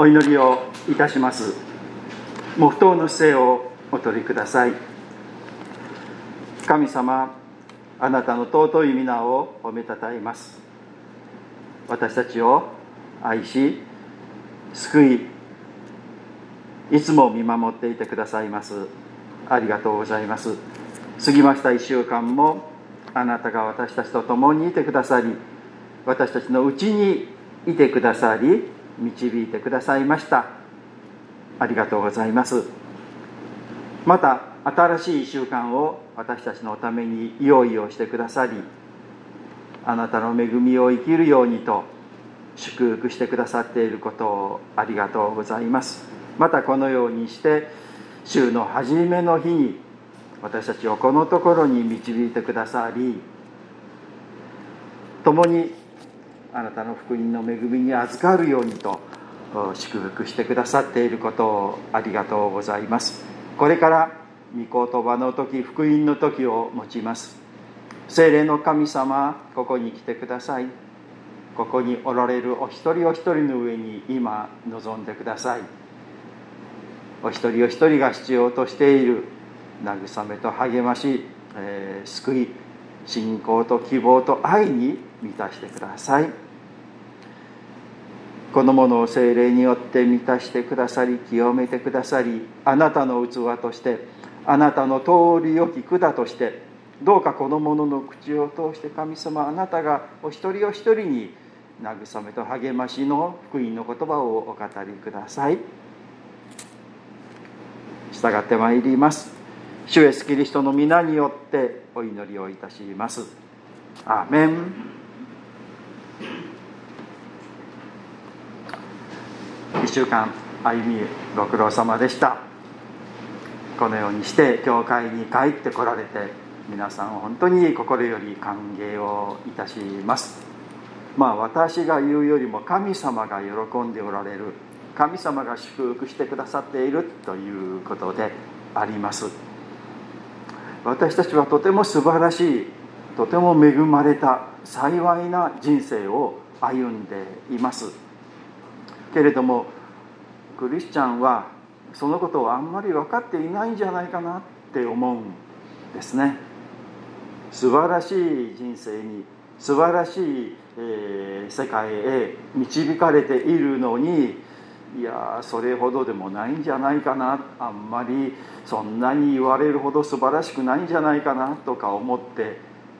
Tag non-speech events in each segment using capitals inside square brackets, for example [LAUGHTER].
お祈りをいたします。黙祷の姿勢をお取りください。神様あなたの尊い皆を褒めたたえます。私たちを愛し救いいつも見守っていてくださいます。ありがとうございます。過ぎました1週間もあなたが私たちと共にいてくださり私たちのうちにいてくださり導いてくださいました。ありがとうございます。また新しい1週間を私たちのために用意をしてくださりあなたの恵みを生きるようにと祝福してくださっていることをありがとうございます。またこのようにして週の初めの日に私たちをこのところに導いてくださり共にあなたの福音の恵みに預かるようにと祝福してくださっていることをありがとうございます。これから御言葉の時福音の時を持ちます。精霊の神様ここに来てください。ここにおられるお一人お一人の上に今臨んでください。お一人お一人が必要としている慰めと励まし、えー、救い信仰と希望と愛に満たしてください。このものを精霊によって満たしてくださり清めてくださりあなたの器としてあなたの通りよき管としてどうかこの者の口を通して神様あなたがお一人お一人に慰めと励ましの福音の言葉をお語りください。従ってまいります。主イエスキリストの皆によってお祈りをいたします。アーメン。週間歩みご苦労様でした。このようにして教会に帰ってこられて皆さん本当に心より歓迎をいたします。まあ私が言うよりも神様が喜んでおられる。神様が祝福してくださっているということであります。私たちはとても素晴らしいとても恵まれた幸いな人生を歩んでいます。けれどもクリスチャンはそのことをあんまり分かっていないんじゃないかなって思うんですね。素晴らしい人生に素晴らしい、えー、世界へ導かれているのにいやそれほどでもないんじゃないかなあんまりそんなに言われるほど素晴らしくないんじゃないかなとか思って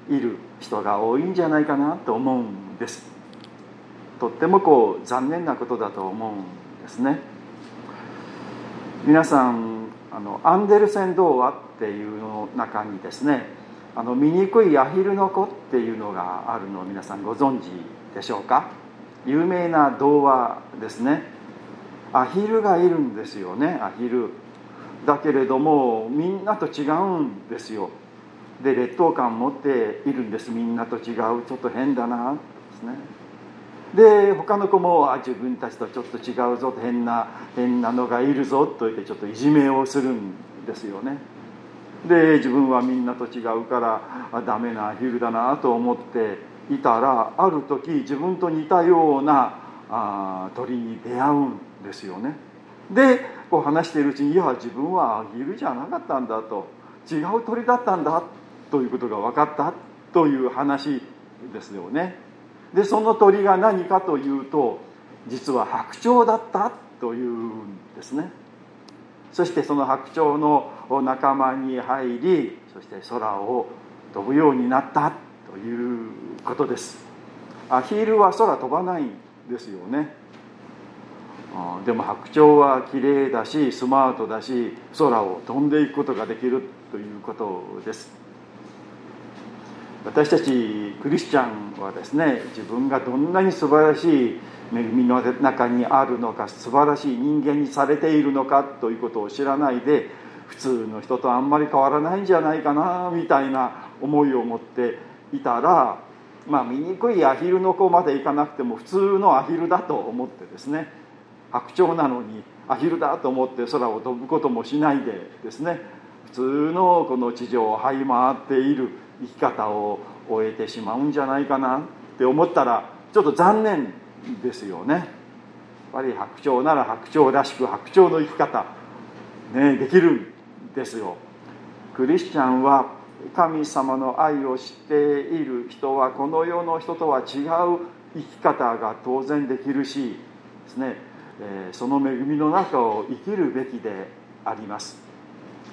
いる人が多いんじゃないかなと思うんです。とってもこう残念なことだと思うんですね。皆さんあのアンデルセン童話っていうの中にですねあの醜いアヒルの子っていうのがあるのを皆さんご存知でしょうか？有名な童話ですね。アヒルがいるんですよねアヒル。だけれどもみんなと違うんですよ。で劣等感持っているんです。みんなと違う。ちょっと変だな。ですね。で他の子もあ自分たちとちょっと違うぞ変な変なのがいるぞと言ってちょっといじめをするんですよね。で自分はみんなと違うからあダメなアヒルだなと思っていたらある時自分と似たようなあ鳥に出会うんですよね。でこう話しているうちにいや自分はアヒルじゃなかったんだと。違う鳥だったんだということが分かったという話ですよね。でその鳥が何かというと実は白鳥だったというんですね。そしてその白鳥の仲間に入りそして空を飛ぶようになったということです。アヒルは空飛ばないんですよね。でも白鳥は綺麗だしスマートだし空を飛んでいくことができるということです。私たちクリスチャンはですね自分がどんなに素晴らしい恵みの中にあるのか素晴らしい人間にされているのかということを知らないで普通の人とあんまり変わらないんじゃないかなみたいな思いを持っていたらまあ醜いアヒルの子までいかなくても普通のアヒルだと思ってですね白鳥なのにアヒルだと思って空を飛ぶこともしないでですね普通のこの地上を這い回っている。生き方を終えてしまうんじゃないかなって思ったらちょっと残念ですよね。やっぱり白鳥なら白鳥らしく白鳥の生き方、ね、できるんですよ。クリスチャンは神様の愛を知っている人はこの世の人とは違う生き方が当然できるしですね、えその恵みの中を生きるべきであります。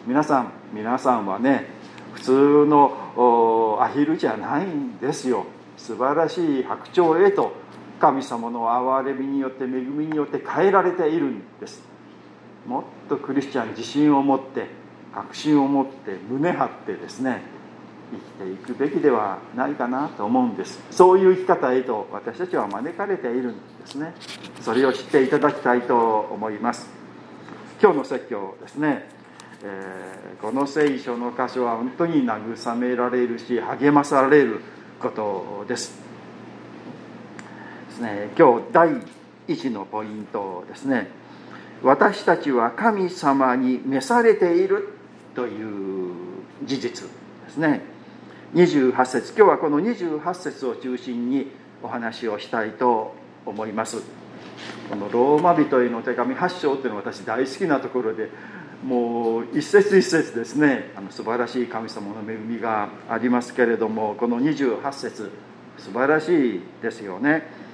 皆さん皆さんはね普通のアヒルじゃないんですよ。素晴らしい白鳥へと神様の憐れみによって恵みによって変えられているんです。もっとクリスチャン自信を持って確信を持って胸張ってですね生きていくべきではないかなと思うんです。そういう生き方へと私たちは招かれているんですね。それを知っていただきたいと思います。今日の説教ですね、えー、この聖書の箇所は本当に慰められるし励まされることです。ですね。今日第1のポイントですね。私たちは神様に召されているという事実ですね。28節。今日はこの28節を中心にお話をしたいと思います。このローマ人への手紙8章というのは私大好きなところでもう一節一節ですねあの素晴らしい神様の恵みがありますけれどもこの28節素晴らしいですよね。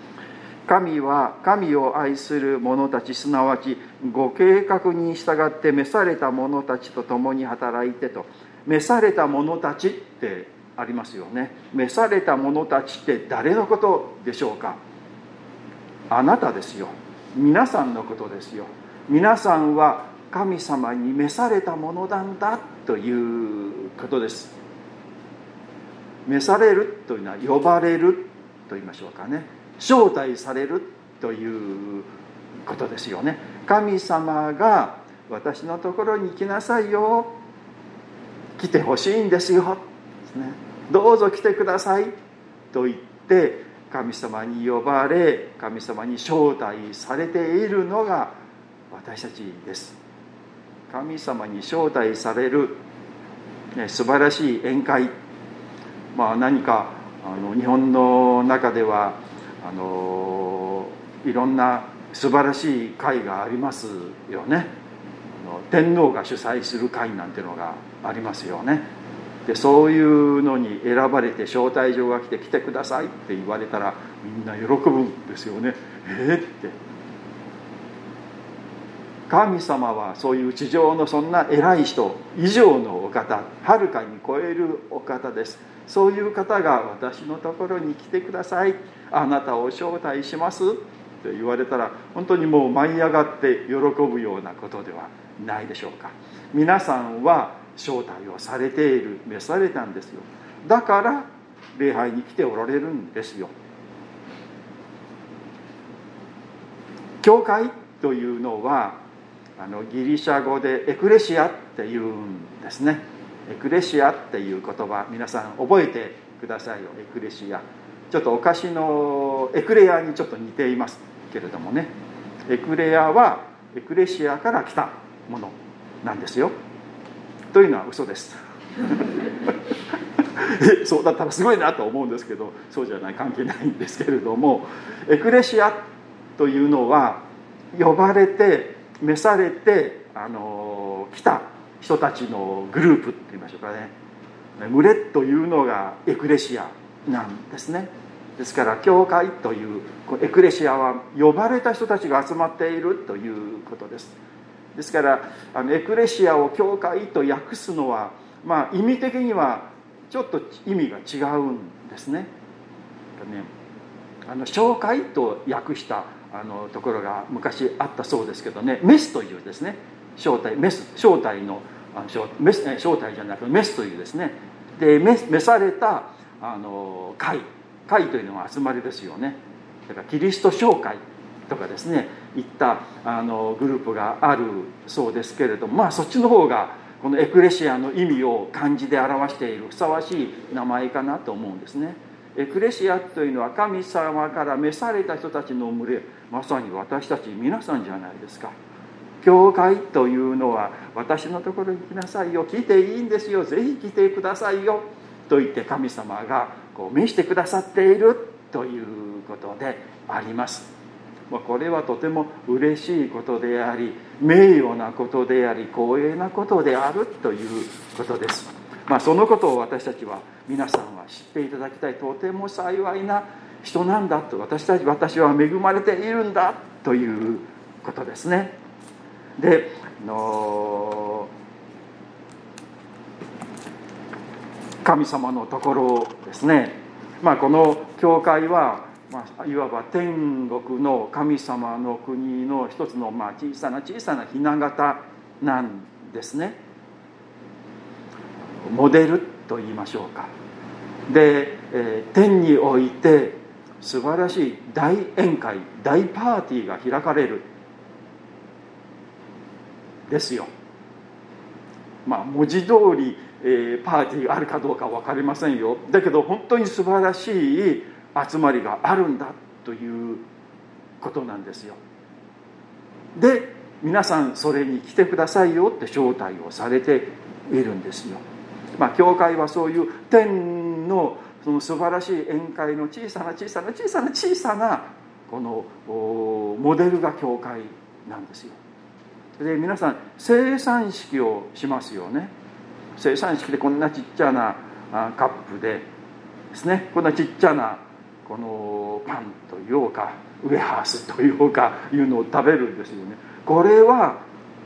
神は神を愛する者たちすなわちご計画に従って召された者たちと共に働いてと召された者たちってありますよね。召された者たちって誰のことでしょうか？あなたですよ。皆さんのことですよ。皆さんは神様に召されたものなんだということです。召されるというのは呼ばれると言いましょうかね。招待されるということですよね。神様が私のところに来なさいよ。来てほしいんですよ、ね、どうぞ来てくださいと言って神様に呼ばれ神様に招待されているのが私たちです。神様に招待される、ね、素晴らしい宴会。まあ何かあの日本の中ではあのいろんな素晴らしい会がありますよね。天皇が主催する会なんてのがありますよね。でそういうのに選ばれて招待状が来て来てくださいって言われたらみんな喜ぶんですよね。えー、って。神様はそういう地上のそんな偉い人以上のお方はるかに超えるお方です。そういう方が私のところに来てください。あなたを招待しますって言われたら本当にもう舞い上がって喜ぶようなことではないでしょうか。皆さんは招待をされている召されたんですよ。だから礼拝に来ておられるんですよ。教会というのはあのギリシャ語でエクレシアっていうんですね。エクレシアっていう言葉皆さん覚えてくださいよ。エクレシア。ちょっとお菓子のエクレアにちょっと似ていますけれどもね。エクレアはエクレシアから来たものなんですよ。というのは嘘です。[LAUGHS] そうだったらすごいなと思うんですけどそうじゃない関係ないんですけれども。エクレシアというのは呼ばれて召されてあの来た人たちのグループって言いましょうかね。群れというのがエクレシアなんですね。ですから教会というエクレシアは呼ばれた人たちが集まっているということです。ですからあのエクレシアを教会と訳すのはまあ意味的にはちょっと意味が違うんですね。ね。あの紹介と訳したあのところが昔あったそうですけどねメスというですね招待メス招待のメス招待じゃなくメスというですね。で召されたあの会会というのは集まりですよね。だからキリスト教会とかですねいったあのグループがあるそうですけれどもまあそっちの方がこのエクレシアの意味を漢字で表しているふさわしい名前かなと思うんですね。エクレシアというのは神様から召された人たちの群れ。まさに私たち皆さんじゃないですか。教会というのは私のところに来なさいよ。来ていいんですよ。ぜひ来てくださいよ。と言って神様がこう召してくださっているということであります、これはとても嬉しいことであり名誉なことであり光栄なことであるということです、まあ、そのことを私たちは皆さんは知っていただきたいとても幸いな人なんだと私たち私は恵まれているんだということですね。での神様のところですね、まあ、この教会は、まあ、いわば天国の神様の国の一つの、まあ、小さな小さなひな形なんですね。モデルと言いましょうか。で、えー、天において素晴らしい大宴会大パーティーが開かれる。ですよ。まあ文字通り、えー、パーティーがあるかどうか分かりませんよ。だけど本当に素晴らしい集まりがあるんだということなんですよ。で皆さんそれに来てくださいよって招待をされているんですよ。まあ教会はそういう天のその素晴らしい宴会の小さな小さな小さな小さなこのモデルが教会なんですよ。で皆さん生産式をしますよね。生産式でこんなちっちゃなカップでですね。こんなちっちゃなこのパンというかウェハースというかいうのを食べるんですよね。これは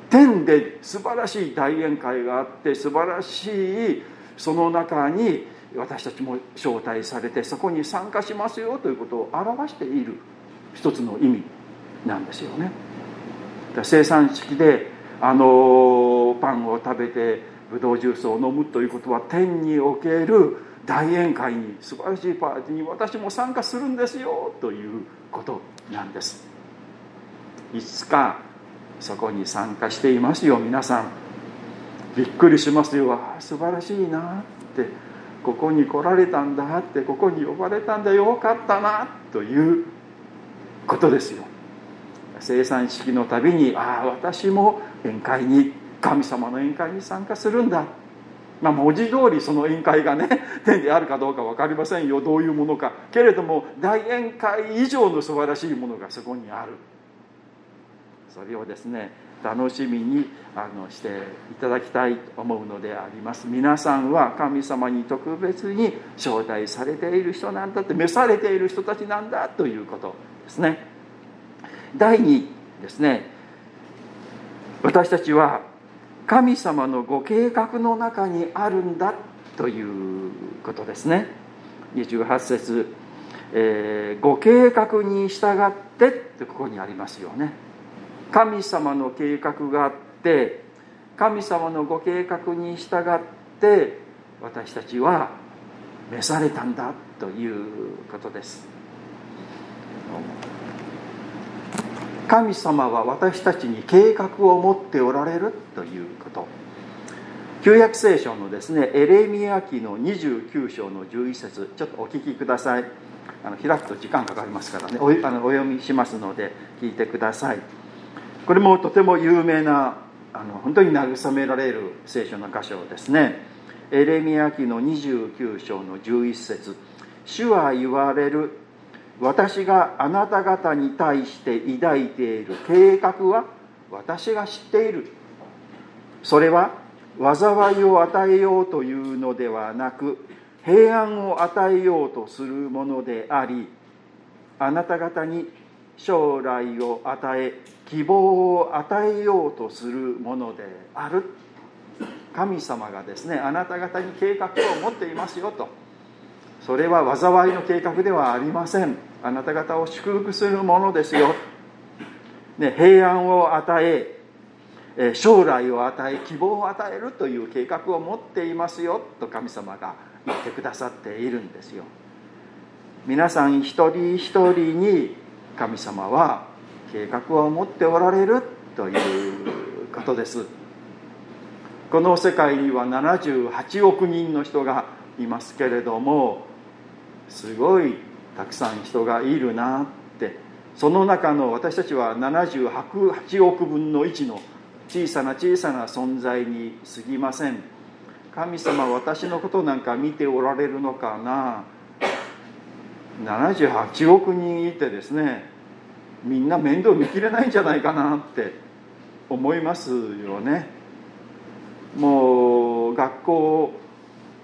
天で素晴らしい大宴会があって素晴らしいその中に私たちも招待されてそこに参加しますよということを表している一つの意味なんですよね。生産式であのパンを食べてブドウジュースを飲むということは天における大宴会に素晴らしいパーティーに私も参加するんですよということなんです。いつかそこに参加していますよ皆さん。びっくりしますよ。あ素晴らしいなって。ここに来られたんだってここに呼ばれたんだよ。かったなということですよ。生産式のたびにああ私も宴会に神様の宴会に参加するんだ。まあ文字通りその宴会がね [LAUGHS] 天であるかどうか分かりませんよ。どういうものか。けれども大宴会以上の素晴らしいものがそこにある。それをですね楽しみにあのしていただきたいと思うのであります。皆さんは神様に特別に招待されている人なんだって召されている人たちなんだということですね。第2ですね。私たちは神様のご計画の中にあるんだということですね。28節、えー、ご計画に従ってってここにありますよね。神様の計画があって神様のご計画に従って私たちは召されたんだということです。神様は私たちに計画を持っておられるということ。旧約聖書のですねエレミア記の29章の11節ちょっとお聞きください。あの開くと時間かかりますからね。おあのお読みしますので聞いてください。これもとても有名なあの本当に慰められる聖書の箇所ですね。エレミア記の29章の11節。主は言われる。私があなた方に対して抱いている計画は私が知っている。それは災いを与えようというのではなく平安を与えようとするものでありあなた方に将来を与え希望を与えようとするものである。神様がですねあなた方に計画を持っていますよと。それは災いの計画ではありません。あなた方を祝福するものですよ、ね、平安を与え将来を与え希望を与えるという計画を持っていますよ。と神様が言ってくださっているんですよ。皆さん一人一人に神様は計画を持っておられるということです。この世界には78億人の人がいますけれどもすごいたくさん人がいるなって。その中の私たちは78億分の1の小さな小さな存在に過ぎません。神様私のことなんか見ておられるのかな。78億人いてですねみんな面倒見きれないんじゃないかなって思いますよね。もう学校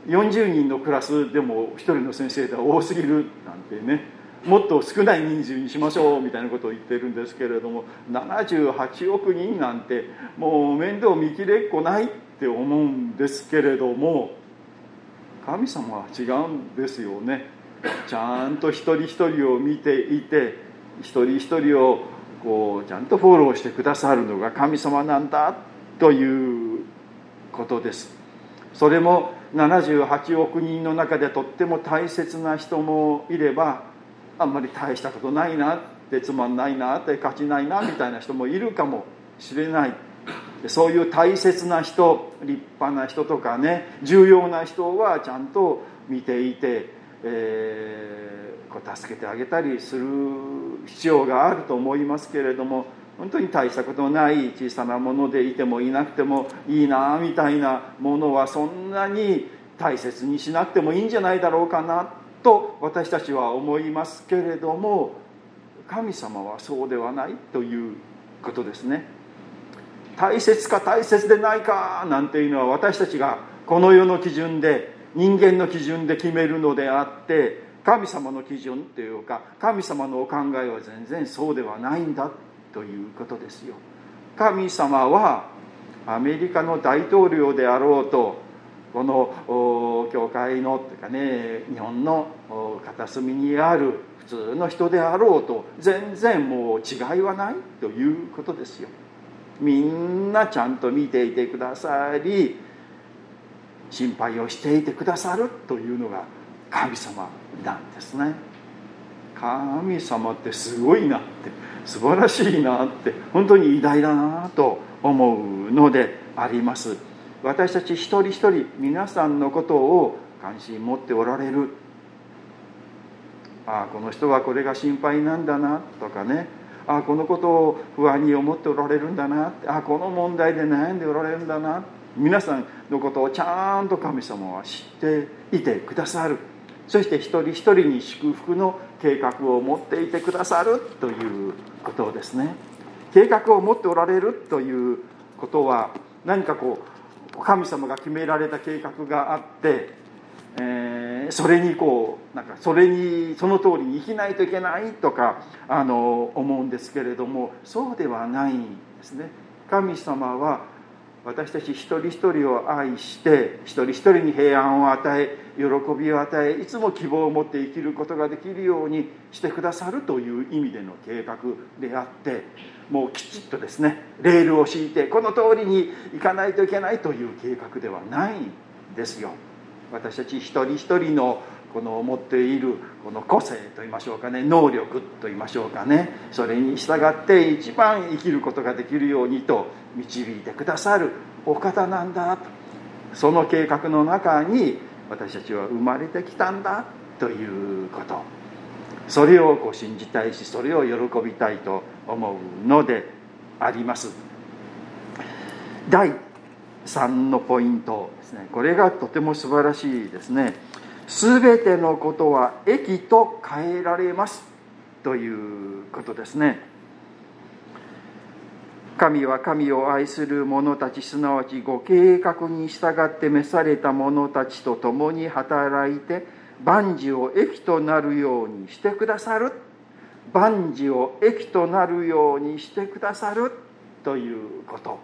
40人のクラスでも1人の先生では多すぎるなんてね。もっと少ない人数にしましょうみたいなことを言ってるんですけれども78億人なんてもう面倒見きれっこないって思うんですけれども神様は違うんですよね。ちゃんと一人一人を見ていて一人一人をこうちゃんとフォローしてくださるのが神様なんだということです。それも78億人の中でとっても大切な人もいればあんまり大したことないなってつまんないなって勝ちないなみたいな人もいるかもしれない。そういう大切な人立派な人とかね重要な人はちゃんと見ていて、え、こう助けてあげたりする必要があると思いますけれども本当に大したことない小さなものでいてもいなくてもいいなみたいなものはそんなに大切にしなくてもいいんじゃないだろうかなと私たちは思いますけれども神様はそうではないということですね。大切か大切でないかなんていうのは私たちがこの世の基準で人間の基準で決めるのであって神様の基準というか神様のお考えは全然そうではないんだということですよ。神様はアメリカの大統領であろうとこの教会のというかね日本の片隅にある普通の人であろうと全然もう違いはないということですよ。みんなちゃんと見ていてくださり心配をしていてくださるというのが神様。なんですね。神様ってすごいなって素晴らしいなって本当に偉大だなと思うのであります。私たち一人一人皆さんのことを関心持っておられる。ああこの人はこれが心配なんだなとかね。ああこのことを不安に思っておられるんだなああこの問題で悩んでおられるんだな。皆さんのことをちゃんと神様は知っていてくださる。そして一人一人に祝福の計画を持っていてくださるということですね。計画を持っておられるということは何かこう神様が決められた計画があって、えー、それにこうなんかそれにその通りに生きないといけないとかあの思うんですけれどもそうではないんですね。神様は私たち一人一人を愛して一人一人に平安を与え喜びを与えいつも希望を持って生きることができるようにしてくださるという意味での計画であってもうきちっとですねレールを敷いてこの通りに行かないといけないという計画ではないんですよ。私たち一人一人のこの持っているこの個性といいましょうかね能力といいましょうかねそれに従って一番生きることができるようにと導いてくださるお方なんだ。とその計画の中に私たちは生まれてきたんだ。ということ。それをこう信じたいしそれを喜びたいと思うのであります。第3のポイントですね。これがとても素晴らしいですね。全てのことは益と変えられます。ということですね。神は神を愛する者たちすなわちご計画に従って召された者たちと共に働いて万事を益となるようにしてくださる。万事を益となるようにしてくださるということ。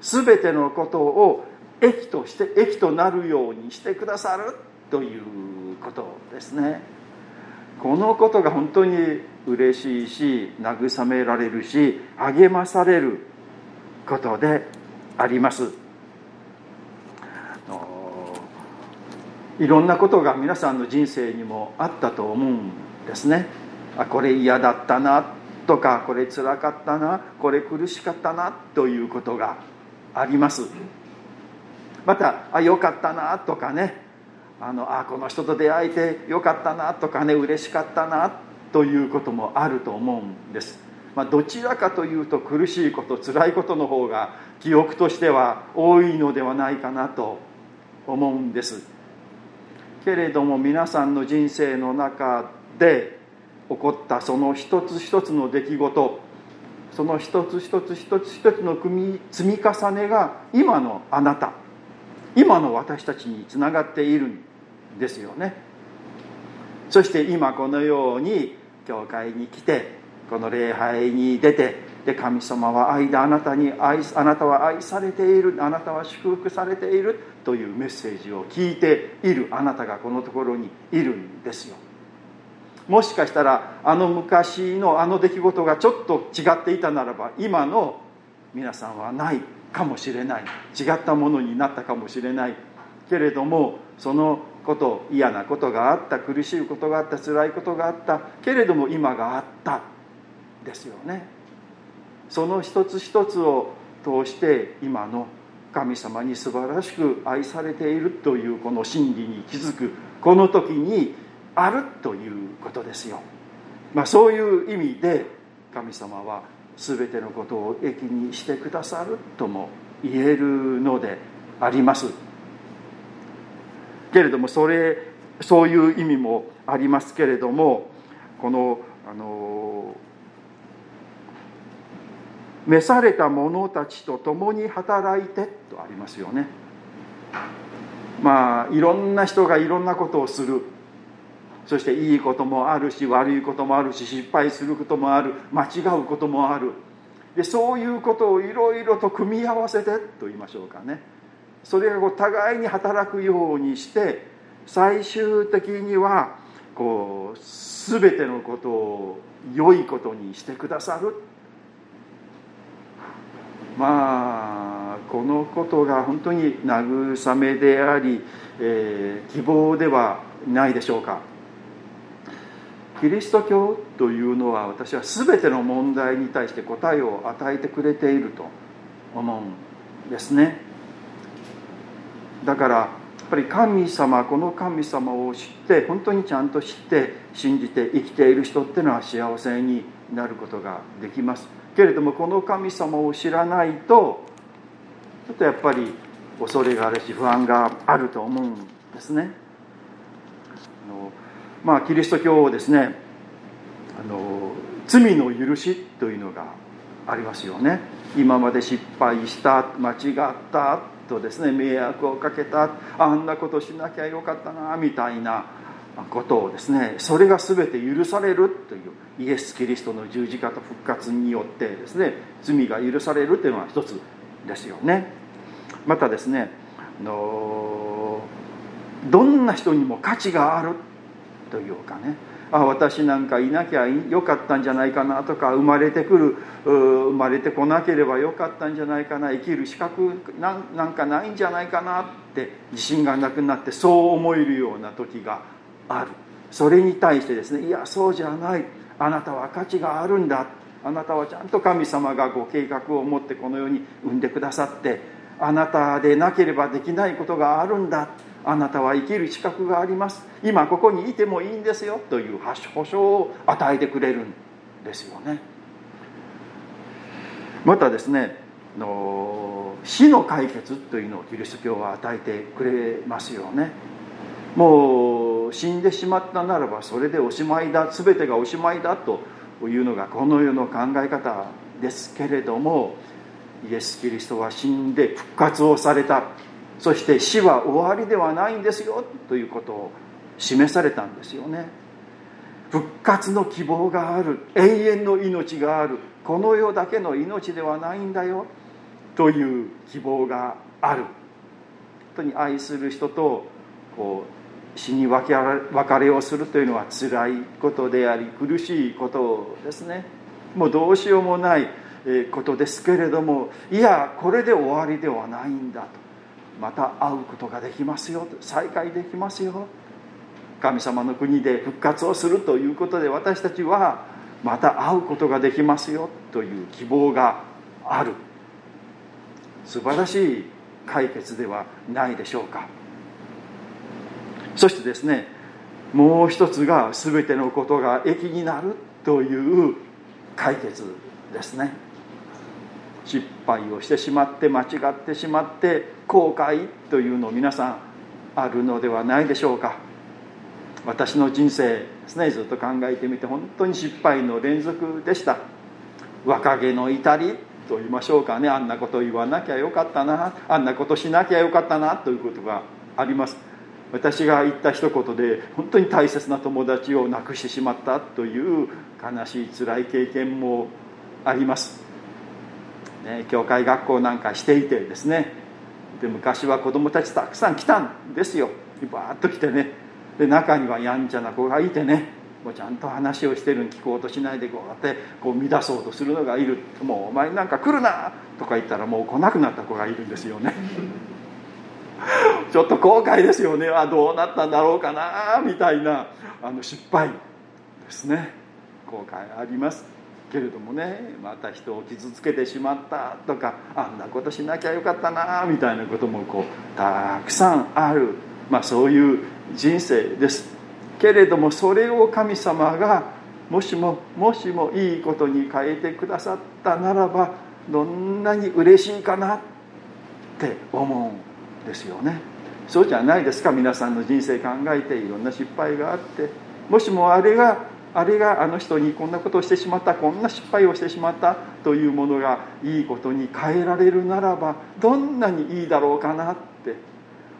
全てのことを益として益となるようにしてくださるということですね。このことが本当に嬉しいし慰められるし励まされることであります。いろんなことが皆さんの人生にもあったと思うんですね。あこれ嫌だったなとかこれつらかったなこれ苦しかったなということがあります。またあよかったなとかね。あのあこの人と出会えてよかったなとかね嬉しかったなということもあると思うんです、まあ、どちらかというと苦しいこと辛いことの方が記憶としては多いのではないかなと思うんです。けれども皆さんの人生の中で起こったその一つ一つの出来事その一つ一つ一つ一つの組積み重ねが今のあなた今の私たちにつながっているんですよね。そして今このように教会に来てこの礼拝に出てで神様は愛であなたに愛あなたは愛されているあなたは祝福されているというメッセージを聞いているあなたがこのところにいるんですよ。もしかしたらあの昔のあの出来事がちょっと違っていたならば今の皆さんはないかもしれない。違ったものになったかもしれない。けれどもそのこと嫌なことがあった苦しいことがあった辛いことがあったけれども今があったですよね。その一つ一つを通して今の神様に素晴らしく愛されているというこの真理に気づくこの時にあるということですよ、まあ、そういう意味で神様は全てのことを益にしてくださるとも言えるのであります。けれどもそれそういう意味もありますけれどもこのあの召された者たちと共に働いてとありますよね。まあいろんな人がいろんなことをする。そしていいこともあるし悪いこともあるし失敗することもある。間違うこともある。でそういうことをいろいろと組み合わせてと言いましょうかね。それがこう互いに働くようにして最終的にはこう全てのことを良いことにしてくださる。まあこのことが本当に慰めであり、えー、希望ではないでしょうか。キリスト教というのは私は全ての問題に対して答えを与えてくれていると思うんですね。だからやっぱり神様この神様を知って本当にちゃんと知って信じて生きている人っていうのは幸せになることができます。けれどもこの神様を知らないとちょっとやっぱり恐れがあるし不安があると思うんですね。あのまあ、キリスト教をですねあの罪の許しというのがありますよね。今まで失敗した間違ったとですね迷惑をかけたあんなことしなきゃよかったなみたいなことをですねそれが全て許されるというイエス・キリストの十字架と復活によってですね罪が許されるというのは一つですよね。またですねのどんな人にも価値があるというかねあ私なんかいなきゃよかったんじゃないかなとか生まれてくる生まれてこなければよかったんじゃないかな生きる資格なんかないんじゃないかなって自信がなくなってそう思えるような時がある。それに対してですねいやそうじゃない。あなたは価値があるんだ。あなたはちゃんと神様がご計画を持ってこの世に産んでくださってあなたでなければできないことがあるんだ。あなたは生きる資格があります。今ここにいてもいいんですよ。という保証を与えてくれるんですよね。またですねの死の解決というのをキリスト教は与えてくれますよね。もう死んでしまったならばそれでおしまいだ。全てがおしまいだというのがこの世の考え方ですけれどもイエス・キリストは死んで復活をされた。そして死は終わりではないんですよということを示されたんですよね。復活の希望がある永遠の命があるこの世だけの命ではないんだよという希望がある。本当に愛する人とこう死に別れをするというのは辛いことであり苦しいことですね。もうどうしようもないことですけれどもいやこれで終わりではないんだと。また会うことができますよ。再会できますよ。神様の国で復活をするということで私たちはまた会うことができますよという希望がある。素晴らしい解決ではないでしょうか。そしてですねもう一つが全てのことが益になるという解決ですね。失敗をしてしまって間違ってしまって後悔というのを皆さんあるのではないでしょうか。私の人生ですねずっと考えてみて本当に失敗の連続でした。若気の至りと言いましょうかね。あんなこと言わなきゃよかったな。あんなことしなきゃよかったな。ということがあります。私が言った一言で本当に大切な友達を亡くしてしまったという悲しい辛い経験もあります、教会学校なんかしていてですねで昔は子供たちたくさん来たんですよ。バーッと来てねで中にはやんちゃな子がいてねもうちゃんと話をしてるに聞こうとしないでこうやってこう乱そうとするのがいる。もうお前なんか来るなとか言ったらもう来なくなった子がいるんですよね。[LAUGHS] ちょっと後悔ですよね。あどうなったんだろうかなみたいなあの失敗ですね。後悔あります。けれどもねまた人を傷つけてしまったとかあんなことしなきゃよかったなみたいなこともこうたくさんある、まあ、そういう人生です。けれどもそれを神様がもしももしもいいことに変えてくださったならばどんなに嬉しいかなって思うんですよね。そうじゃないですか皆さんの人生考えていろんな失敗があって。もしもあれがあれがあの人にこんなことをしてしまったこんな失敗をしてしまったというものがいいことに変えられるならばどんなにいいだろうかなって。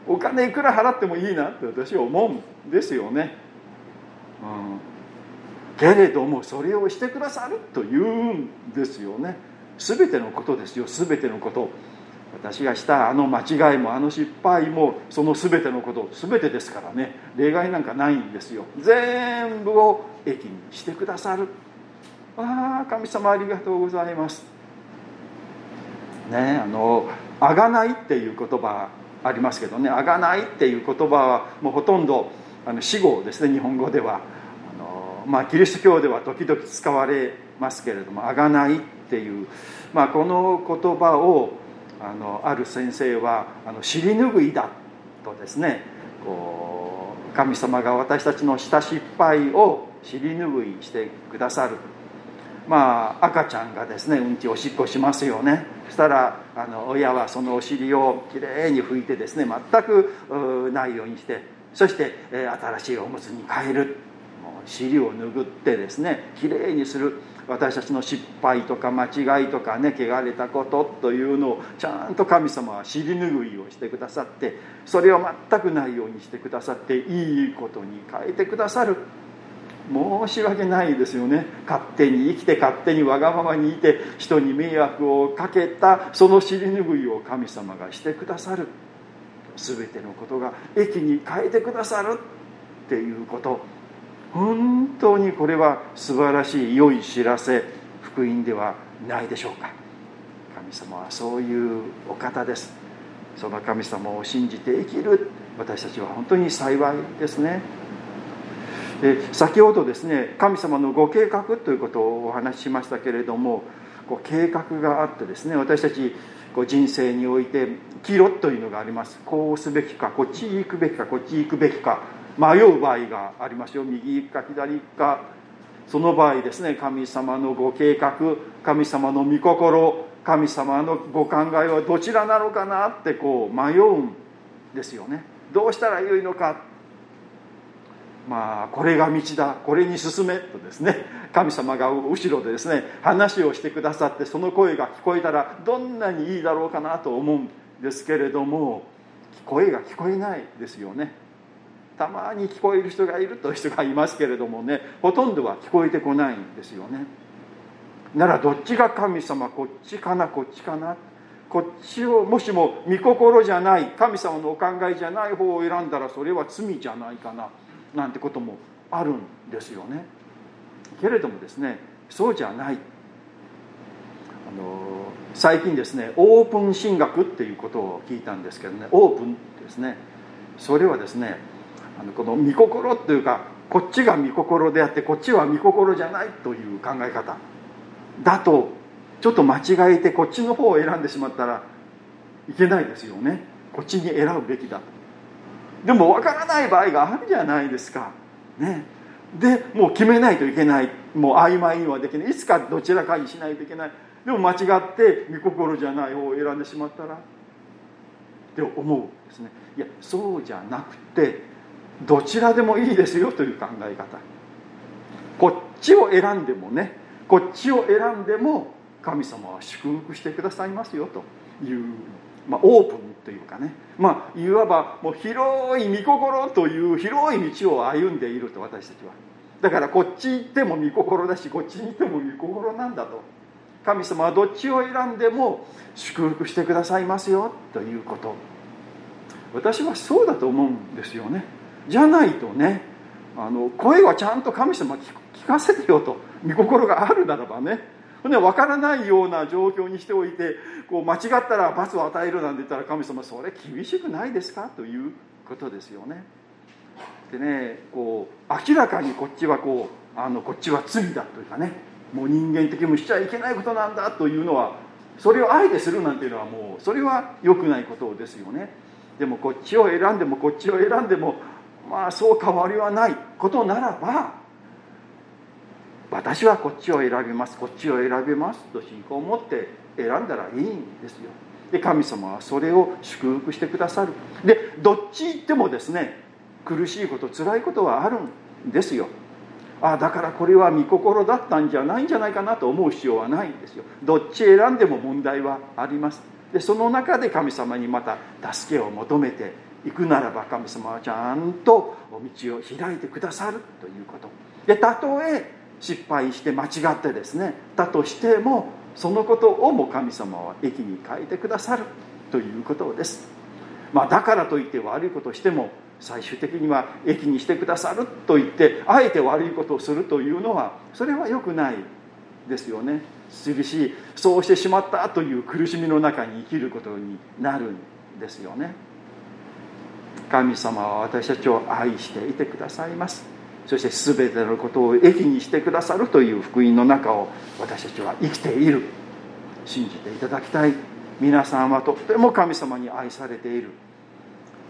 お金いくら払ってもいいなって私は思うんですよね、うん、けれどもそれをしてくださるというんですよね。全てのことですよ全てのこと。私がしたあの間違いもあの失敗もその全てのこと全てですからね。例外なんかないんですよ。全部を益にしてくださる。ああ神様ありがとうございます。ねあの「あがない」っていう言葉ありますけどね「あがない」っていう言葉はもうほとんどあの死語ですね日本語では。あのまあキリスト教では時々使われますけれども「あがない」っていう、まあ、この言葉をあのある先生はあの尻拭いだとですねこう神様が私たちのした失敗を尻拭いしてくださる。まあ赤ちゃんがですねうんちおしっこしますよね。そしたらあの親はそのお尻をきれいに拭いてですね全くないようにしてそして、え新しいおむつに変える。尻を拭ってですねきれいにする。私たちの失敗とか間違いとかね汚れたことというのをちゃんと神様は尻拭いをしてくださってそれを全くないようにしてくださっていいことに変えてくださる。申し訳ないですよね。勝手に生きて勝手にわがままにいて人に迷惑をかけたその尻拭いを神様がしてくださる。全てのことが益に変えてくださるっていうこと。本当にこれは素晴らしい良い知らせ。福音ではないでしょうか。神様はそういうお方です。その神様を信じて生きる。私たちは本当に幸いですね。で先ほどですね神様のご計画ということをお話ししましたけれどもこう計画があってですね私たちこう人生において岐路というのがあります。こうすべきかこっち行くべきかこっち行くべきか迷う場合がありますよ。右行くか左行くか。その場合ですね神様のご計画神様の御心神様のご考えはどちらなのかなってこう迷うんですよね。どうしたらよいのか。まあこれが道だこれに進めとですね神様が後ろでですね話をしてくださってその声が聞こえたらどんなにいいだろうかなと思うんですけれども声が聞こえないですよね。たまに聞こえる人がいるという人がいますけれどもねほとんどは聞こえてこないんですよね。ならどっちが神様こっちかなこっちかなこっちをもしも御心じゃない神様のお考えじゃない方を選んだらそれは罪じゃないかな。なんてこともあるんですよね。けれどもですねそうじゃない。あの最近ですねオープン進学っていうことを聞いたんですけどねオープンですね。それはですねあのこの御心っていうかこっちが御心であってこっちは御心じゃないという考え方。だとちょっと間違えてこっちの方を選んでしまったらいけないですよね。こっちに選ぶべきだと。でも分からない場合があるじゃないですか。ね。でもう決めないといけない。もう曖昧にはできない。いつかどちらかにしないといけない。でも間違って御心じゃない方を選んでしまったら。って思うんですね。いやそうじゃなくてどちらでもいいですよという考え方。こっちを選んでもね。こっちを選んでも神様は祝福してくださいますよという、まあ、オープンというかね。まあいわばもう広い御心という広い道を歩んでいると私たちは。だからこっち行っても御心だしこっちに行っても御心なんだと。神様はどっちを選んでも祝福してくださいますよということ。私はそうだと思うんですよね。じゃないとねあの声はちゃんと神様聞かせてよと御心があるならばね。分からないような状況にしておいてこう間違ったら罰を与えるなんて言ったら神様それ厳しくないですかということですよね。でねこう明らかにこっちはこうあのこっちは罪だというかねもう人間的にもしちゃいけないことなんだというのはそれをあえてするなんていうのはもうそれは良くないことですよね。でもこっちを選んでもこっちを選んでもまあそう変わりはないことならば私はこっちを選びますこっちを選びますと信仰を持って選んだらいいんですよ。で神様はそれを祝福してくださる。でどっち行ってもですね苦しいこと辛いことはあるんですよ。あだからこれは御心だったんじゃないんじゃないかなと思う必要はないんですよ。どっち選んでも問題はあります。でその中で神様にまた助けを求めていくならば神様はちゃんとお道を開いてくださるということ。でたとえ失敗して間違ってですねだとしてもそのことをも神様は駅に変えてくださるということです、まあ、だからといって悪いことをしても最終的には駅にしてくださると言ってあえて悪いことをするというのはそれは良くないですよね。するしそうしてしまったという苦しみの中に生きることになるんですよね。神様は私たちを愛していてくださいます。そして全てのことを益にしてくださるという福音の中を私たちは生きている信じていただきたい皆さんはとっても神様に愛されている。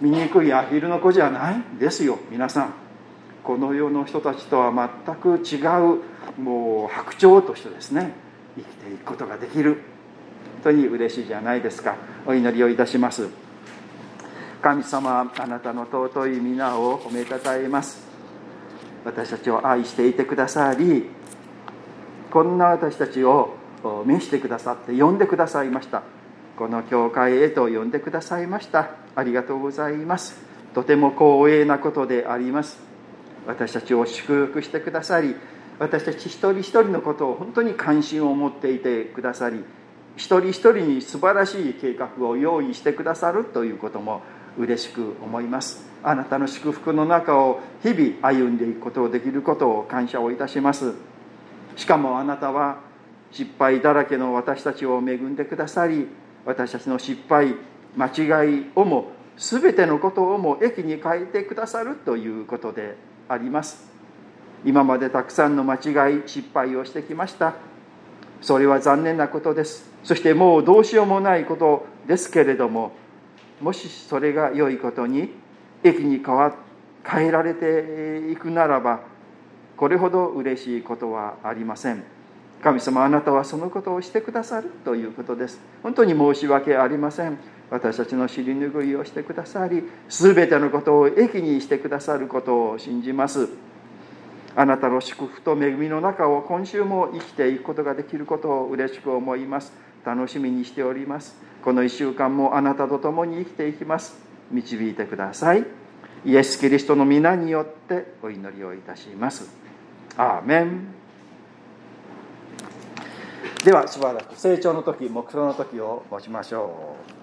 醜いアヒルの子じゃないですよ皆さん。この世の人たちとは全く違うもう白鳥としてですね生きていくことができる。本当に嬉しいじゃないですか。お祈りをいたします。神様あなたの尊い皆を褒めたたえます。私たちを愛していてくださりこんな私たちを召してくださって呼んでくださいました。この教会へと呼んでくださいました。ありがとうございます。とても光栄なことであります。私たちを祝福してくださり私たち一人一人のことを本当に関心を持っていてくださり一人一人に素晴らしい計画を用意してくださるということも嬉しく思います。あなたの祝福の中を日々歩んでいくことをできることを感謝をいたします。しかもあなたは失敗だらけの私たちを恵んでくださり私たちの失敗間違いをも全てのことをも益に変えてくださるということであります。今までたくさんの間違い失敗をしてきました。それは残念なことです。そしてもうどうしようもないことですけれどももしそれが良いことに益に変わ変えられていくならばこれほど嬉しいことはありません。神様あなたはそのことをしてくださるということです。本当に申し訳ありません。私たちの尻拭いをしてくださり全てのことを益にしてくださることを信じます。あなたの祝福と恵みの中を今週も生きていくことができることを嬉しく思います。楽しみにしております。この1週間もあなたと共に生きていきます。導いてください。イエス・キリストの皆によってお祈りをいたします。アーメン。ではしばらく成長の時目標の時を持ちましょう。